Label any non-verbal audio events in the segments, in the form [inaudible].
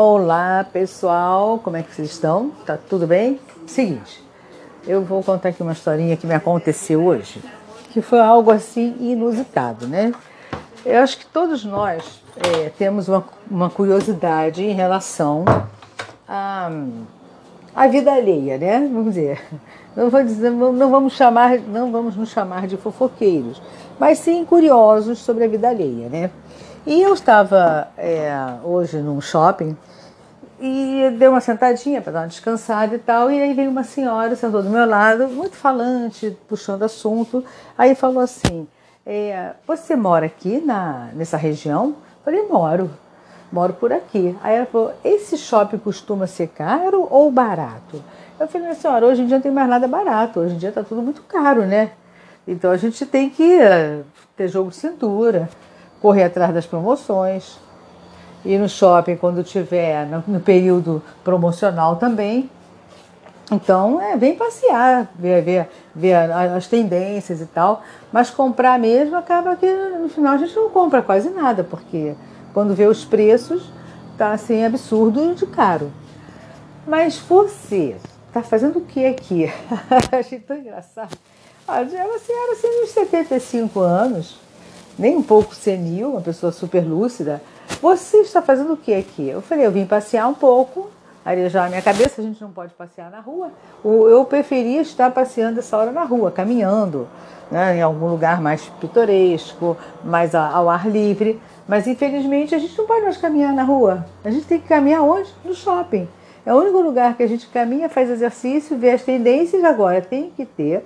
Olá pessoal, como é que vocês estão? Tá tudo bem? Seguinte, eu vou contar aqui uma historinha que me aconteceu hoje, que foi algo assim inusitado, né? Eu acho que todos nós é, temos uma, uma, curiosidade em relação à, à vida alheia, né? Vamos dizer, não, vou dizer, não vamos chamar, não vamos nos chamar de fofoqueiros, mas sim curiosos sobre a vida alheia, né? E eu estava é, hoje num shopping e dei uma sentadinha para dar uma descansada e tal. E aí veio uma senhora, sentou do meu lado, muito falante, puxando assunto. Aí falou assim: é, Você mora aqui na, nessa região? Eu falei: Moro, moro por aqui. Aí ela falou: Esse shopping costuma ser caro ou barato? Eu falei: Senhora, hoje em dia não tem mais nada barato, hoje em dia está tudo muito caro, né? Então a gente tem que eh, ter jogo de cintura correr atrás das promoções, ir no shopping quando tiver no, no período promocional também. Então, é, vem passear, ver, ver, ver as tendências e tal, mas comprar mesmo acaba que no final a gente não compra quase nada, porque quando vê os preços, tá assim absurdo de caro. Mas você tá fazendo o que aqui? [laughs] Achei tão engraçado. Ela senhora assim, uns 75 anos, nem um pouco senil, uma pessoa super lúcida. Você está fazendo o que aqui? Eu falei, eu vim passear um pouco, arejar a minha cabeça, a gente não pode passear na rua. Eu preferia estar passeando essa hora na rua, caminhando, né, em algum lugar mais pitoresco, mais ao ar livre. Mas infelizmente a gente não pode mais caminhar na rua. A gente tem que caminhar onde? No shopping. É o único lugar que a gente caminha, faz exercício, vê as tendências. Agora tem que ter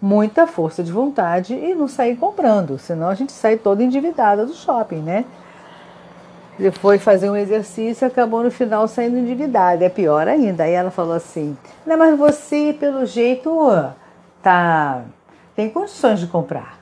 muita força de vontade e não sair comprando, senão a gente sai toda endividada do shopping, né? Ele foi fazer um exercício acabou no final saindo endividada, é pior ainda. Aí ela falou assim: Não, mas você, pelo jeito, tá tem condições de comprar.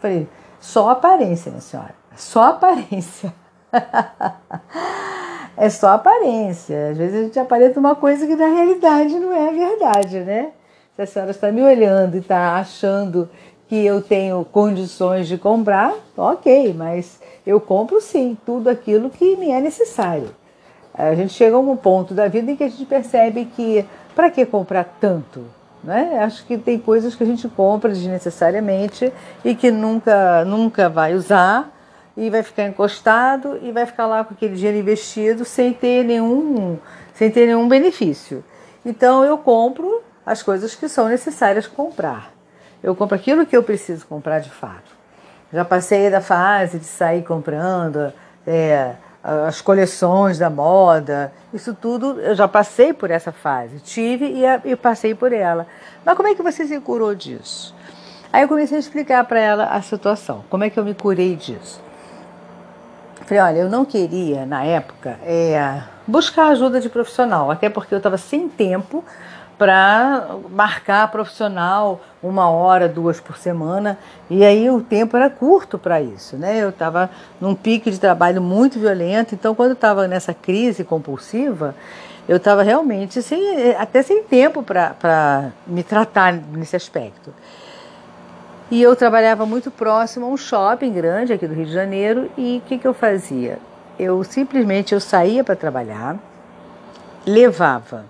falei: Só aparência, minha senhora, só aparência. [laughs] é só aparência. Às vezes a gente aparenta uma coisa que na realidade não é verdade, né? Se a senhora está me olhando e está achando que eu tenho condições de comprar, ok, mas eu compro sim tudo aquilo que me é necessário. A gente chega a um ponto da vida em que a gente percebe que para que comprar tanto? Né? Acho que tem coisas que a gente compra desnecessariamente e que nunca, nunca vai usar e vai ficar encostado e vai ficar lá com aquele dinheiro investido sem ter nenhum, sem ter nenhum benefício. Então eu compro as coisas que são necessárias comprar. Eu compro aquilo que eu preciso comprar de fato. Já passei da fase de sair comprando é, as coleções da moda, isso tudo, eu já passei por essa fase. Tive e, e passei por ela. Mas como é que você se curou disso? Aí eu comecei a explicar para ela a situação, como é que eu me curei disso. Falei, olha, eu não queria, na época, é, buscar ajuda de profissional, até porque eu estava sem tempo para marcar profissional uma hora, duas por semana, e aí o tempo era curto para isso, né? Eu estava num pique de trabalho muito violento, então quando eu estava nessa crise compulsiva, eu estava realmente sem, até sem tempo para me tratar nesse aspecto. E eu trabalhava muito próximo a um shopping grande aqui do Rio de Janeiro, e o que, que eu fazia? Eu simplesmente eu saía para trabalhar, levava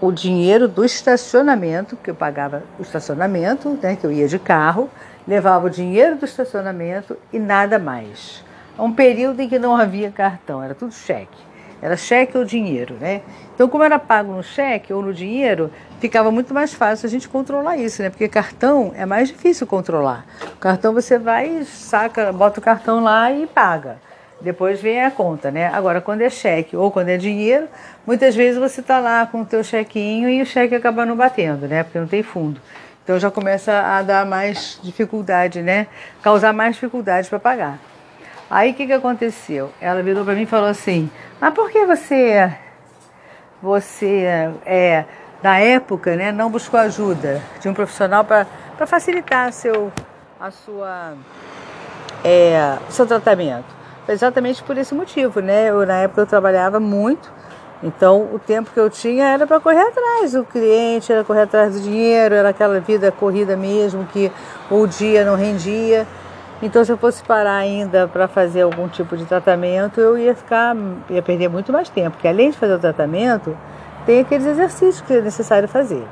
o dinheiro do estacionamento, que eu pagava o estacionamento, né, que eu ia de carro, levava o dinheiro do estacionamento e nada mais. Um período em que não havia cartão, era tudo cheque. Era cheque ou dinheiro, né? Então, como era pago no cheque ou no dinheiro, ficava muito mais fácil a gente controlar isso, né? Porque cartão é mais difícil controlar. O cartão você vai, saca, bota o cartão lá e paga. Depois vem a conta, né? Agora, quando é cheque ou quando é dinheiro, muitas vezes você está lá com o teu chequinho e o cheque acaba não batendo, né? Porque não tem fundo. Então já começa a dar mais dificuldade, né? Causar mais dificuldade para pagar. Aí o que, que aconteceu? Ela virou para mim e falou assim: Mas por que você, você é, na época, né, não buscou ajuda de um profissional para facilitar seu, a sua, é, seu tratamento? Exatamente por esse motivo, né? Eu, na época eu trabalhava muito, então o tempo que eu tinha era para correr atrás do cliente, era correr atrás do dinheiro, era aquela vida corrida mesmo que o dia não rendia. Então, se eu fosse parar ainda para fazer algum tipo de tratamento, eu ia ficar, ia perder muito mais tempo, porque além de fazer o tratamento, tem aqueles exercícios que é necessário fazer.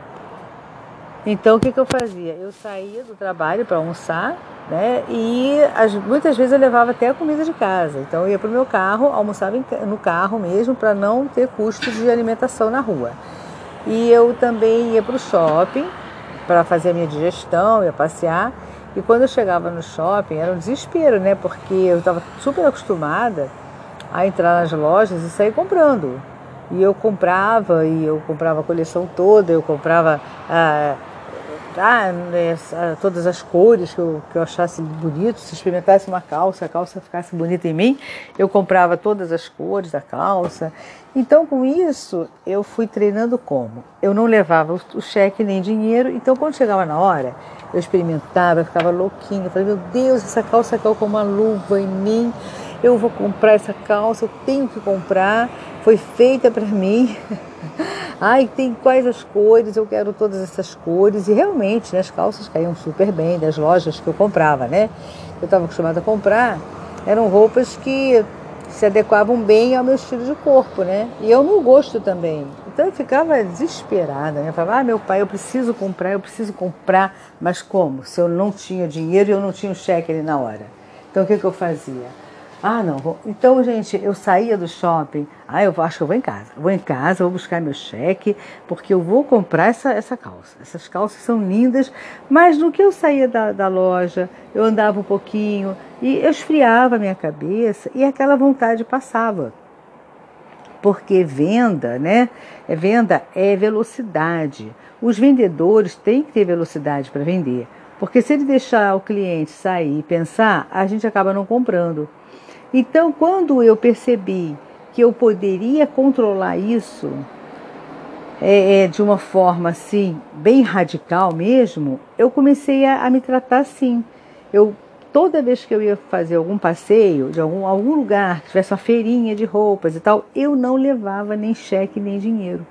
Então, o que, que eu fazia? Eu saía do trabalho para almoçar, né? E as, muitas vezes eu levava até a comida de casa. Então, eu ia para o meu carro, almoçava no carro mesmo, para não ter custo de alimentação na rua. E eu também ia para o shopping para fazer a minha digestão, ia passear. E quando eu chegava no shopping, era um desespero, né? Porque eu estava super acostumada a entrar nas lojas e sair comprando. E eu comprava, e eu comprava a coleção toda, eu comprava. Ah, ah, todas as cores que eu, que eu achasse bonito, se experimentasse uma calça, a calça ficasse bonita em mim, eu comprava todas as cores da calça. Então, com isso, eu fui treinando como? Eu não levava o cheque nem dinheiro, então quando chegava na hora, eu experimentava, eu ficava louquinha, eu falei, meu Deus, essa calça caiu com uma luva em mim, eu vou comprar essa calça, eu tenho que comprar, foi feita para mim. [laughs] Ai, tem quais as cores, eu quero todas essas cores. E realmente, né, as calças caíam super bem das lojas que eu comprava, né? Eu estava acostumada a comprar, eram roupas que se adequavam bem ao meu estilo de corpo, né? E ao meu gosto também. Então eu ficava desesperada, né? Eu falava, ah, meu pai, eu preciso comprar, eu preciso comprar. Mas como? Se eu não tinha dinheiro e eu não tinha o cheque ali na hora. Então o que, que eu fazia? Ah, não. Vou... Então, gente, eu saía do shopping. Ah, eu acho que eu vou em casa. vou em casa, vou buscar meu cheque, porque eu vou comprar essa, essa calça. Essas calças são lindas, mas no que eu saía da, da loja, eu andava um pouquinho e eu esfriava a minha cabeça e aquela vontade passava. Porque venda, né? É venda é velocidade. Os vendedores têm que ter velocidade para vender. Porque se ele deixar o cliente sair e pensar, a gente acaba não comprando. Então, quando eu percebi que eu poderia controlar isso é, é, de uma forma assim, bem radical mesmo, eu comecei a, a, me tratar assim. Eu, toda vez que eu ia fazer algum passeio, de algum, algum lugar, que tivesse uma feirinha de roupas e tal, eu não levava nem cheque nem dinheiro.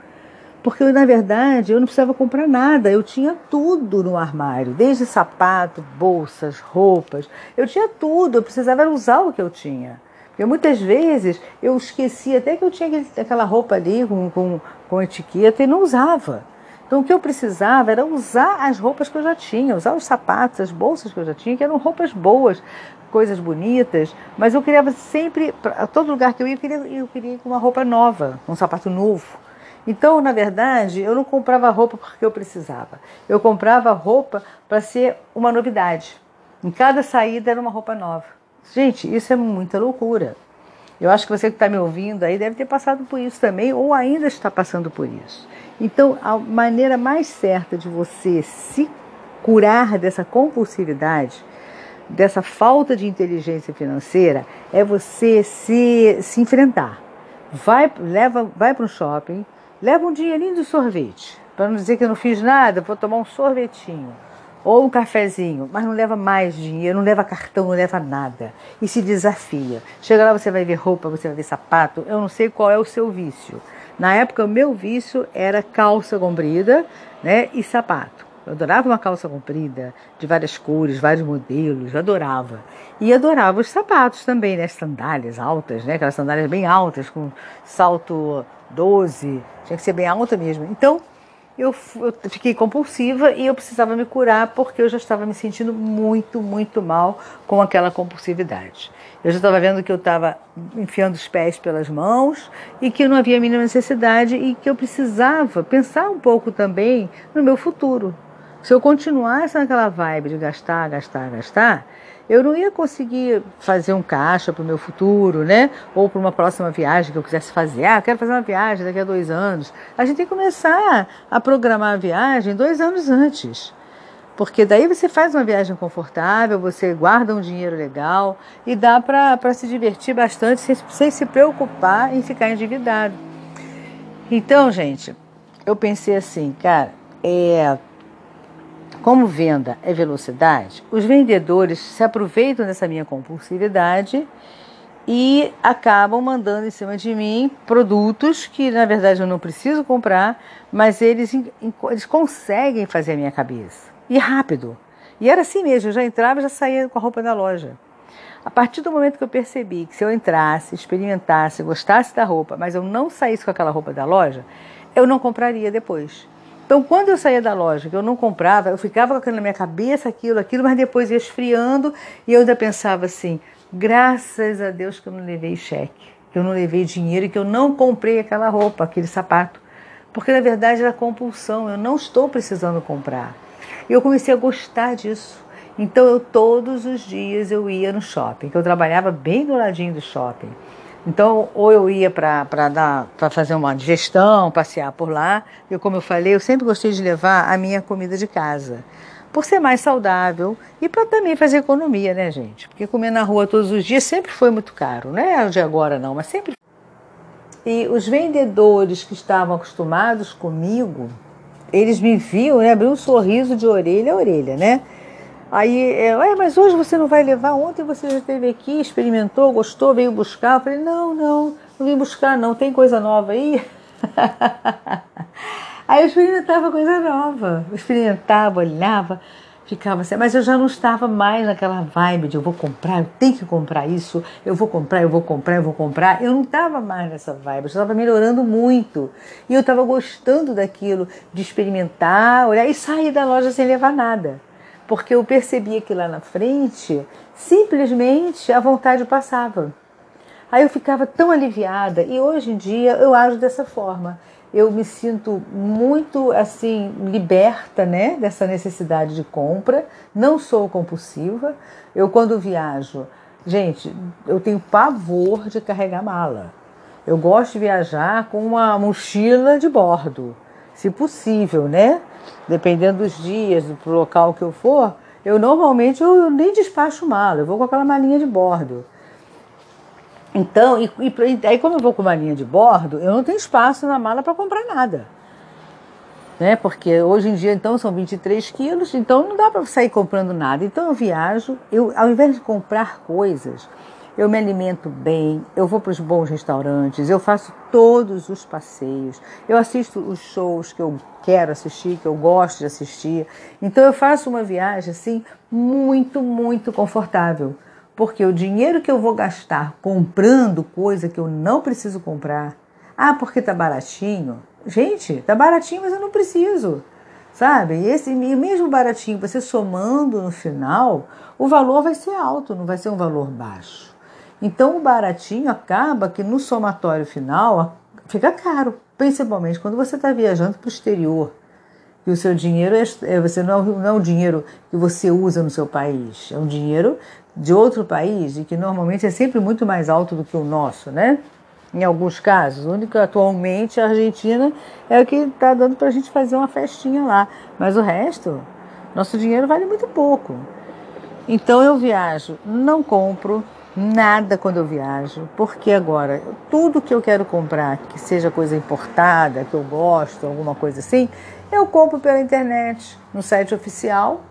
Porque, na verdade, eu não precisava comprar nada, eu tinha tudo no armário, desde sapato, bolsas, roupas, eu tinha tudo, eu precisava usar o que eu tinha. Porque muitas vezes eu esquecia até que eu tinha aquela roupa ali com, com, com etiqueta e não usava. Então o que eu precisava era usar as roupas que eu já tinha, usar os sapatos, as bolsas que eu já tinha, que eram roupas boas, coisas bonitas, mas eu queria sempre, a todo lugar que eu ia, eu queria, eu queria uma roupa nova, um sapato novo. Então, na verdade, eu não comprava roupa porque eu precisava. Eu comprava roupa para ser uma novidade. Em cada saída era uma roupa nova. Gente, isso é muita loucura. Eu acho que você que está me ouvindo aí deve ter passado por isso também, ou ainda está passando por isso. Então, a maneira mais certa de você se curar dessa compulsividade, dessa falta de inteligência financeira, é você se, se enfrentar. Vai, leva, vai para um shopping, Leva um dinheirinho de sorvete. Para não dizer que eu não fiz nada, vou tomar um sorvetinho. Ou um cafezinho, mas não leva mais dinheiro, não leva cartão, não leva nada. E se desafia. Chega lá, você vai ver roupa, você vai ver sapato. Eu não sei qual é o seu vício. Na época, o meu vício era calça comprida né, e sapato. Eu adorava uma calça comprida, de várias cores, vários modelos, eu adorava. E adorava os sapatos também, né? Sandálias altas, né? Aquelas sandálias bem altas, com salto 12, tinha que ser bem alta mesmo. Então, eu, eu, fiquei compulsiva e eu precisava me curar porque eu já estava me sentindo muito, muito mal com aquela compulsividade. Eu já estava vendo que eu estava enfiando os pés pelas mãos e que não havia a mínima necessidade e que eu precisava pensar um pouco também no meu futuro. Se eu continuasse naquela vibe de gastar, gastar, gastar, eu não ia conseguir fazer um caixa para o meu futuro, né? Ou para uma próxima viagem que eu quisesse fazer. Ah, quero fazer uma viagem daqui a dois anos. A gente tem que começar a programar a viagem dois anos antes. Porque daí você faz uma viagem confortável, você guarda um dinheiro legal e dá para se divertir bastante sem, sem se preocupar em ficar endividado. Então, gente, eu pensei assim, cara, é como venda é velocidade, os vendedores se aproveitam dessa minha compulsividade e acabam mandando em cima de mim produtos que na verdade eu não preciso comprar, mas eles, eles conseguem fazer a minha cabeça. E rápido. E era assim mesmo, eu já entrava e já saía com a roupa da loja. A partir do momento que eu percebi que se eu entrasse, experimentasse, gostasse da roupa, mas eu não saísse com aquela roupa da loja, eu não compraria depois. Então, quando eu saía da loja, que eu não comprava, eu ficava com aquilo na minha cabeça, aquilo, aquilo, mas depois ia esfriando e eu ainda pensava assim: graças a Deus que eu não levei cheque, que eu não levei dinheiro e que eu não comprei aquela roupa, aquele sapato. Porque na verdade era compulsão, eu não estou precisando comprar. E eu comecei a gostar disso. Então eu todos os dias eu ia no shopping, que eu trabalhava bem do ladinho do shopping. Então, ou eu ia para fazer uma digestão, passear por lá, e como eu falei, eu sempre gostei de levar a minha comida de casa, por ser mais saudável e para também fazer economia, né, gente? Porque comer na rua todos os dias sempre foi muito caro, não é de agora não, mas sempre. E os vendedores que estavam acostumados comigo, eles me viam, né, abriu um sorriso de orelha a orelha, né? Aí, é, mas hoje você não vai levar? Ontem você já esteve aqui, experimentou, gostou, veio buscar. Eu falei, não, não, não vim buscar, não. Tem coisa nova aí? [laughs] aí eu experimentava coisa nova. Eu experimentava, olhava, ficava assim. Mas eu já não estava mais naquela vibe de eu vou comprar, eu tenho que comprar isso, eu vou comprar, eu vou comprar, eu vou comprar. Eu não estava mais nessa vibe, eu estava melhorando muito. E eu estava gostando daquilo, de experimentar, olhar e sair da loja sem levar nada porque eu percebia que lá na frente simplesmente a vontade passava. Aí eu ficava tão aliviada e hoje em dia eu ajo dessa forma. Eu me sinto muito assim liberta, né, dessa necessidade de compra. Não sou compulsiva. Eu quando viajo, gente, eu tenho pavor de carregar mala. Eu gosto de viajar com uma mochila de bordo, se possível, né? Dependendo dos dias, do local que eu for, eu normalmente eu, nem despacho mala, eu vou com aquela malinha de bordo. Então, e, e, aí como eu vou com malinha de bordo, eu não tenho espaço na mala para comprar nada. Né? Porque hoje em dia então são 23 quilos, então não dá para sair comprando nada. Então eu viajo, eu, ao invés de comprar coisas, eu me alimento bem, eu vou para os bons restaurantes, eu faço todos os passeios, eu assisto os shows que eu quero assistir, que eu gosto de assistir. Então eu faço uma viagem assim muito, muito confortável, porque o dinheiro que eu vou gastar comprando coisa que eu não preciso comprar, ah, porque tá baratinho. Gente, tá baratinho, mas eu não preciso. Sabe? E esse mesmo baratinho, você somando no final, o valor vai ser alto, não vai ser um valor baixo. Então o baratinho acaba que no somatório final fica caro, principalmente quando você está viajando para o exterior. E o seu dinheiro é, é, você não, é não é o dinheiro que você usa no seu país, é um dinheiro de outro país e que normalmente é sempre muito mais alto do que o nosso, né? Em alguns casos, o único atualmente a Argentina é o que está dando para a gente fazer uma festinha lá, mas o resto, nosso dinheiro vale muito pouco. Então eu viajo, não compro, nada quando eu viajo, porque agora tudo que eu quero comprar, que seja coisa importada, que eu gosto, alguma coisa assim, eu compro pela internet, no site oficial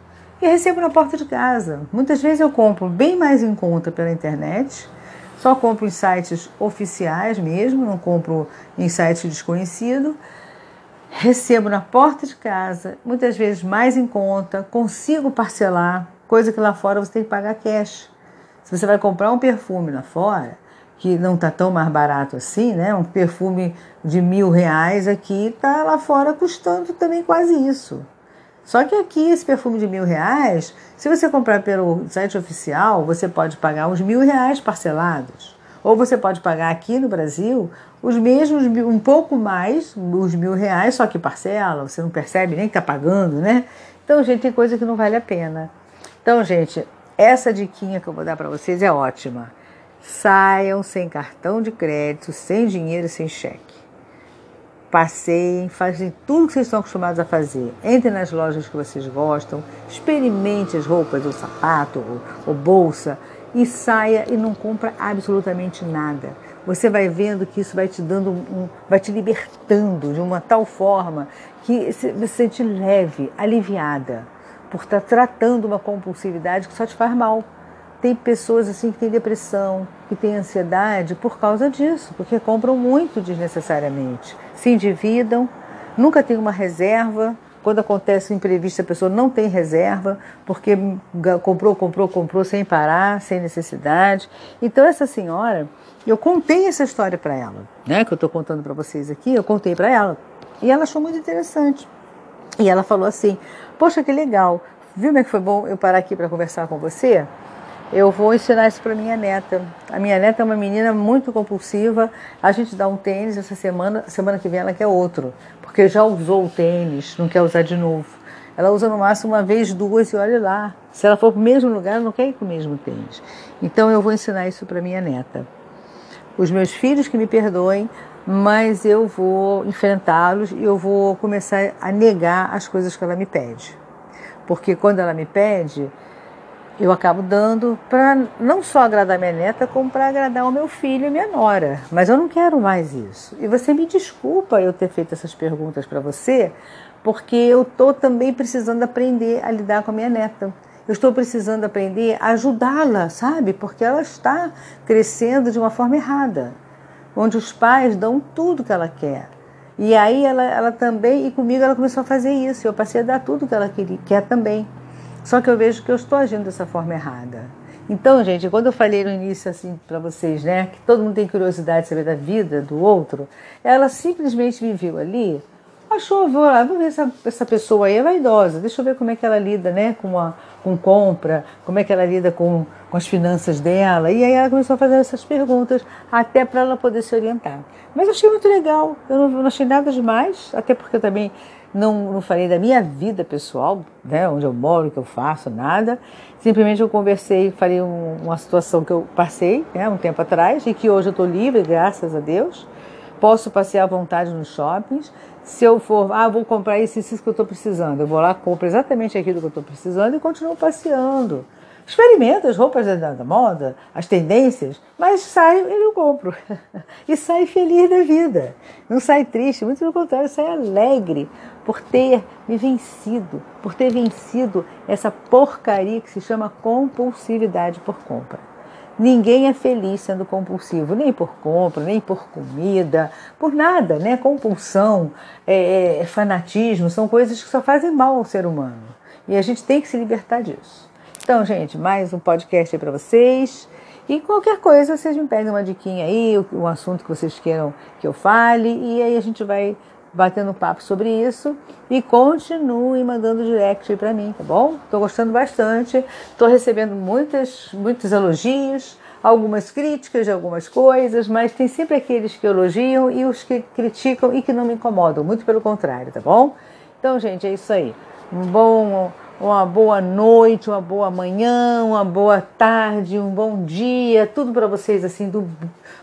e recebo na porta de casa. Muitas vezes eu compro bem mais em conta pela internet, só compro em sites oficiais mesmo, não compro em site desconhecido. Recebo na porta de casa, muitas vezes mais em conta, consigo parcelar, coisa que lá fora você tem que pagar cash. Se você vai comprar um perfume lá fora, que não está tão mais barato assim, né? Um perfume de mil reais aqui está lá fora custando também quase isso. Só que aqui esse perfume de mil reais, se você comprar pelo site oficial, você pode pagar os mil reais parcelados. Ou você pode pagar aqui no Brasil os mesmos, um pouco mais, os mil reais, só que parcela, você não percebe nem que está pagando, né? Então, gente, tem coisa que não vale a pena. Então, gente, essa diquinha que eu vou dar para vocês é ótima. Saiam sem cartão de crédito, sem dinheiro, sem cheque. Passeiem, fazem tudo que vocês estão acostumados a fazer. Entrem nas lojas que vocês gostam, experimente as roupas, o sapato, o, o bolsa e saia e não compra absolutamente nada. Você vai vendo que isso vai te dando, um, vai te libertando de uma tal forma que você se sente leve, aliviada por estar tratando uma compulsividade que só te faz mal. Tem pessoas assim que têm depressão, que têm ansiedade por causa disso, porque compram muito desnecessariamente, se endividam, nunca tem uma reserva, quando acontece um imprevisto, a pessoa não tem reserva, porque comprou, comprou, comprou sem parar, sem necessidade. Então, essa senhora, eu contei essa história para ela, né, que eu estou contando para vocês aqui, eu contei para ela, e ela achou muito interessante. E ela falou assim: Poxa, que legal, viu como é que foi bom eu parar aqui para conversar com você? eu vou ensinar isso para minha neta. A minha neta é uma menina muito compulsiva. A gente dá um tênis essa semana, semana que vem ela quer outro, porque já usou o tênis, não quer usar de novo. Ela usa no máximo uma vez, duas e olha lá. Se ela for para o mesmo lugar, ela não quer ir com o mesmo tênis. Então eu vou ensinar isso para minha neta. Os meus filhos que me perdoem, mas eu vou enfrentá-los e eu vou começar a negar as coisas que ela me pede. Porque quando ela me pede, eu acabo dando para não só agradar minha neta, como para agradar o meu filho e minha nora. Mas eu não quero mais isso. E você me desculpa eu ter feito essas perguntas para você, porque eu estou também precisando aprender a lidar com a minha neta. Eu estou precisando aprender a ajudá-la, sabe? Porque ela está crescendo de uma forma errada, onde os pais dão tudo que ela quer. E aí ela, ela também, e comigo ela começou a fazer isso. Eu passei a dar tudo que ela queria, quer também. Só que eu vejo que eu estou agindo dessa forma errada. Então, gente, quando eu falei no início assim para vocês, né, que todo mundo tem curiosidade de saber da vida do outro, ela simplesmente me viu ali, achou, vou lá, vou ver essa, essa pessoa aí é vaidosa, deixa eu ver como é que ela lida, né, com a com compra, como é que ela lida com, com as finanças dela. E aí ela começou a fazer essas perguntas, até para ela poder se orientar. Mas achei muito legal, eu não, não achei nada demais, até porque eu também não, não falei da minha vida pessoal, né, onde eu moro, o que eu faço, nada. Simplesmente eu conversei, falei um, uma situação que eu passei né, um tempo atrás e que hoje eu estou livre, graças a Deus. Posso passear à vontade nos shoppings. Se eu for, ah, vou comprar isso, isso, isso que eu estou precisando. Eu vou lá, compro exatamente aquilo que eu estou precisando e continuo passeando. Experimento as roupas da, da, moda, as tendências, mas saio e não compro. [laughs] e sai feliz da vida. Não sai triste, muito pelo contrário, sai alegre por ter me vencido, por ter vencido essa porcaria que se chama compulsividade por compra. Ninguém é feliz sendo compulsivo, nem por compra, nem por comida, por nada, né? Compulsão, é, é, fanatismo, são coisas que só fazem mal ao ser humano. E a gente tem que se libertar disso. Então, gente, mais um podcast aí para vocês. E qualquer coisa, vocês me pedem uma diquinha aí, um assunto que vocês queiram que eu fale, e aí a gente vai batendo papo sobre isso e continue mandando direct para mim, tá bom? Estou gostando bastante, estou recebendo muitas, muitos elogios, algumas críticas de algumas coisas, mas tem sempre aqueles que elogiam e os que criticam e que não me incomodam, muito pelo contrário, tá bom? Então, gente, é isso aí. Um bom uma boa noite, uma boa manhã, uma boa tarde, um bom dia, tudo para vocês assim do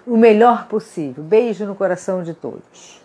o melhor possível. Beijo no coração de todos.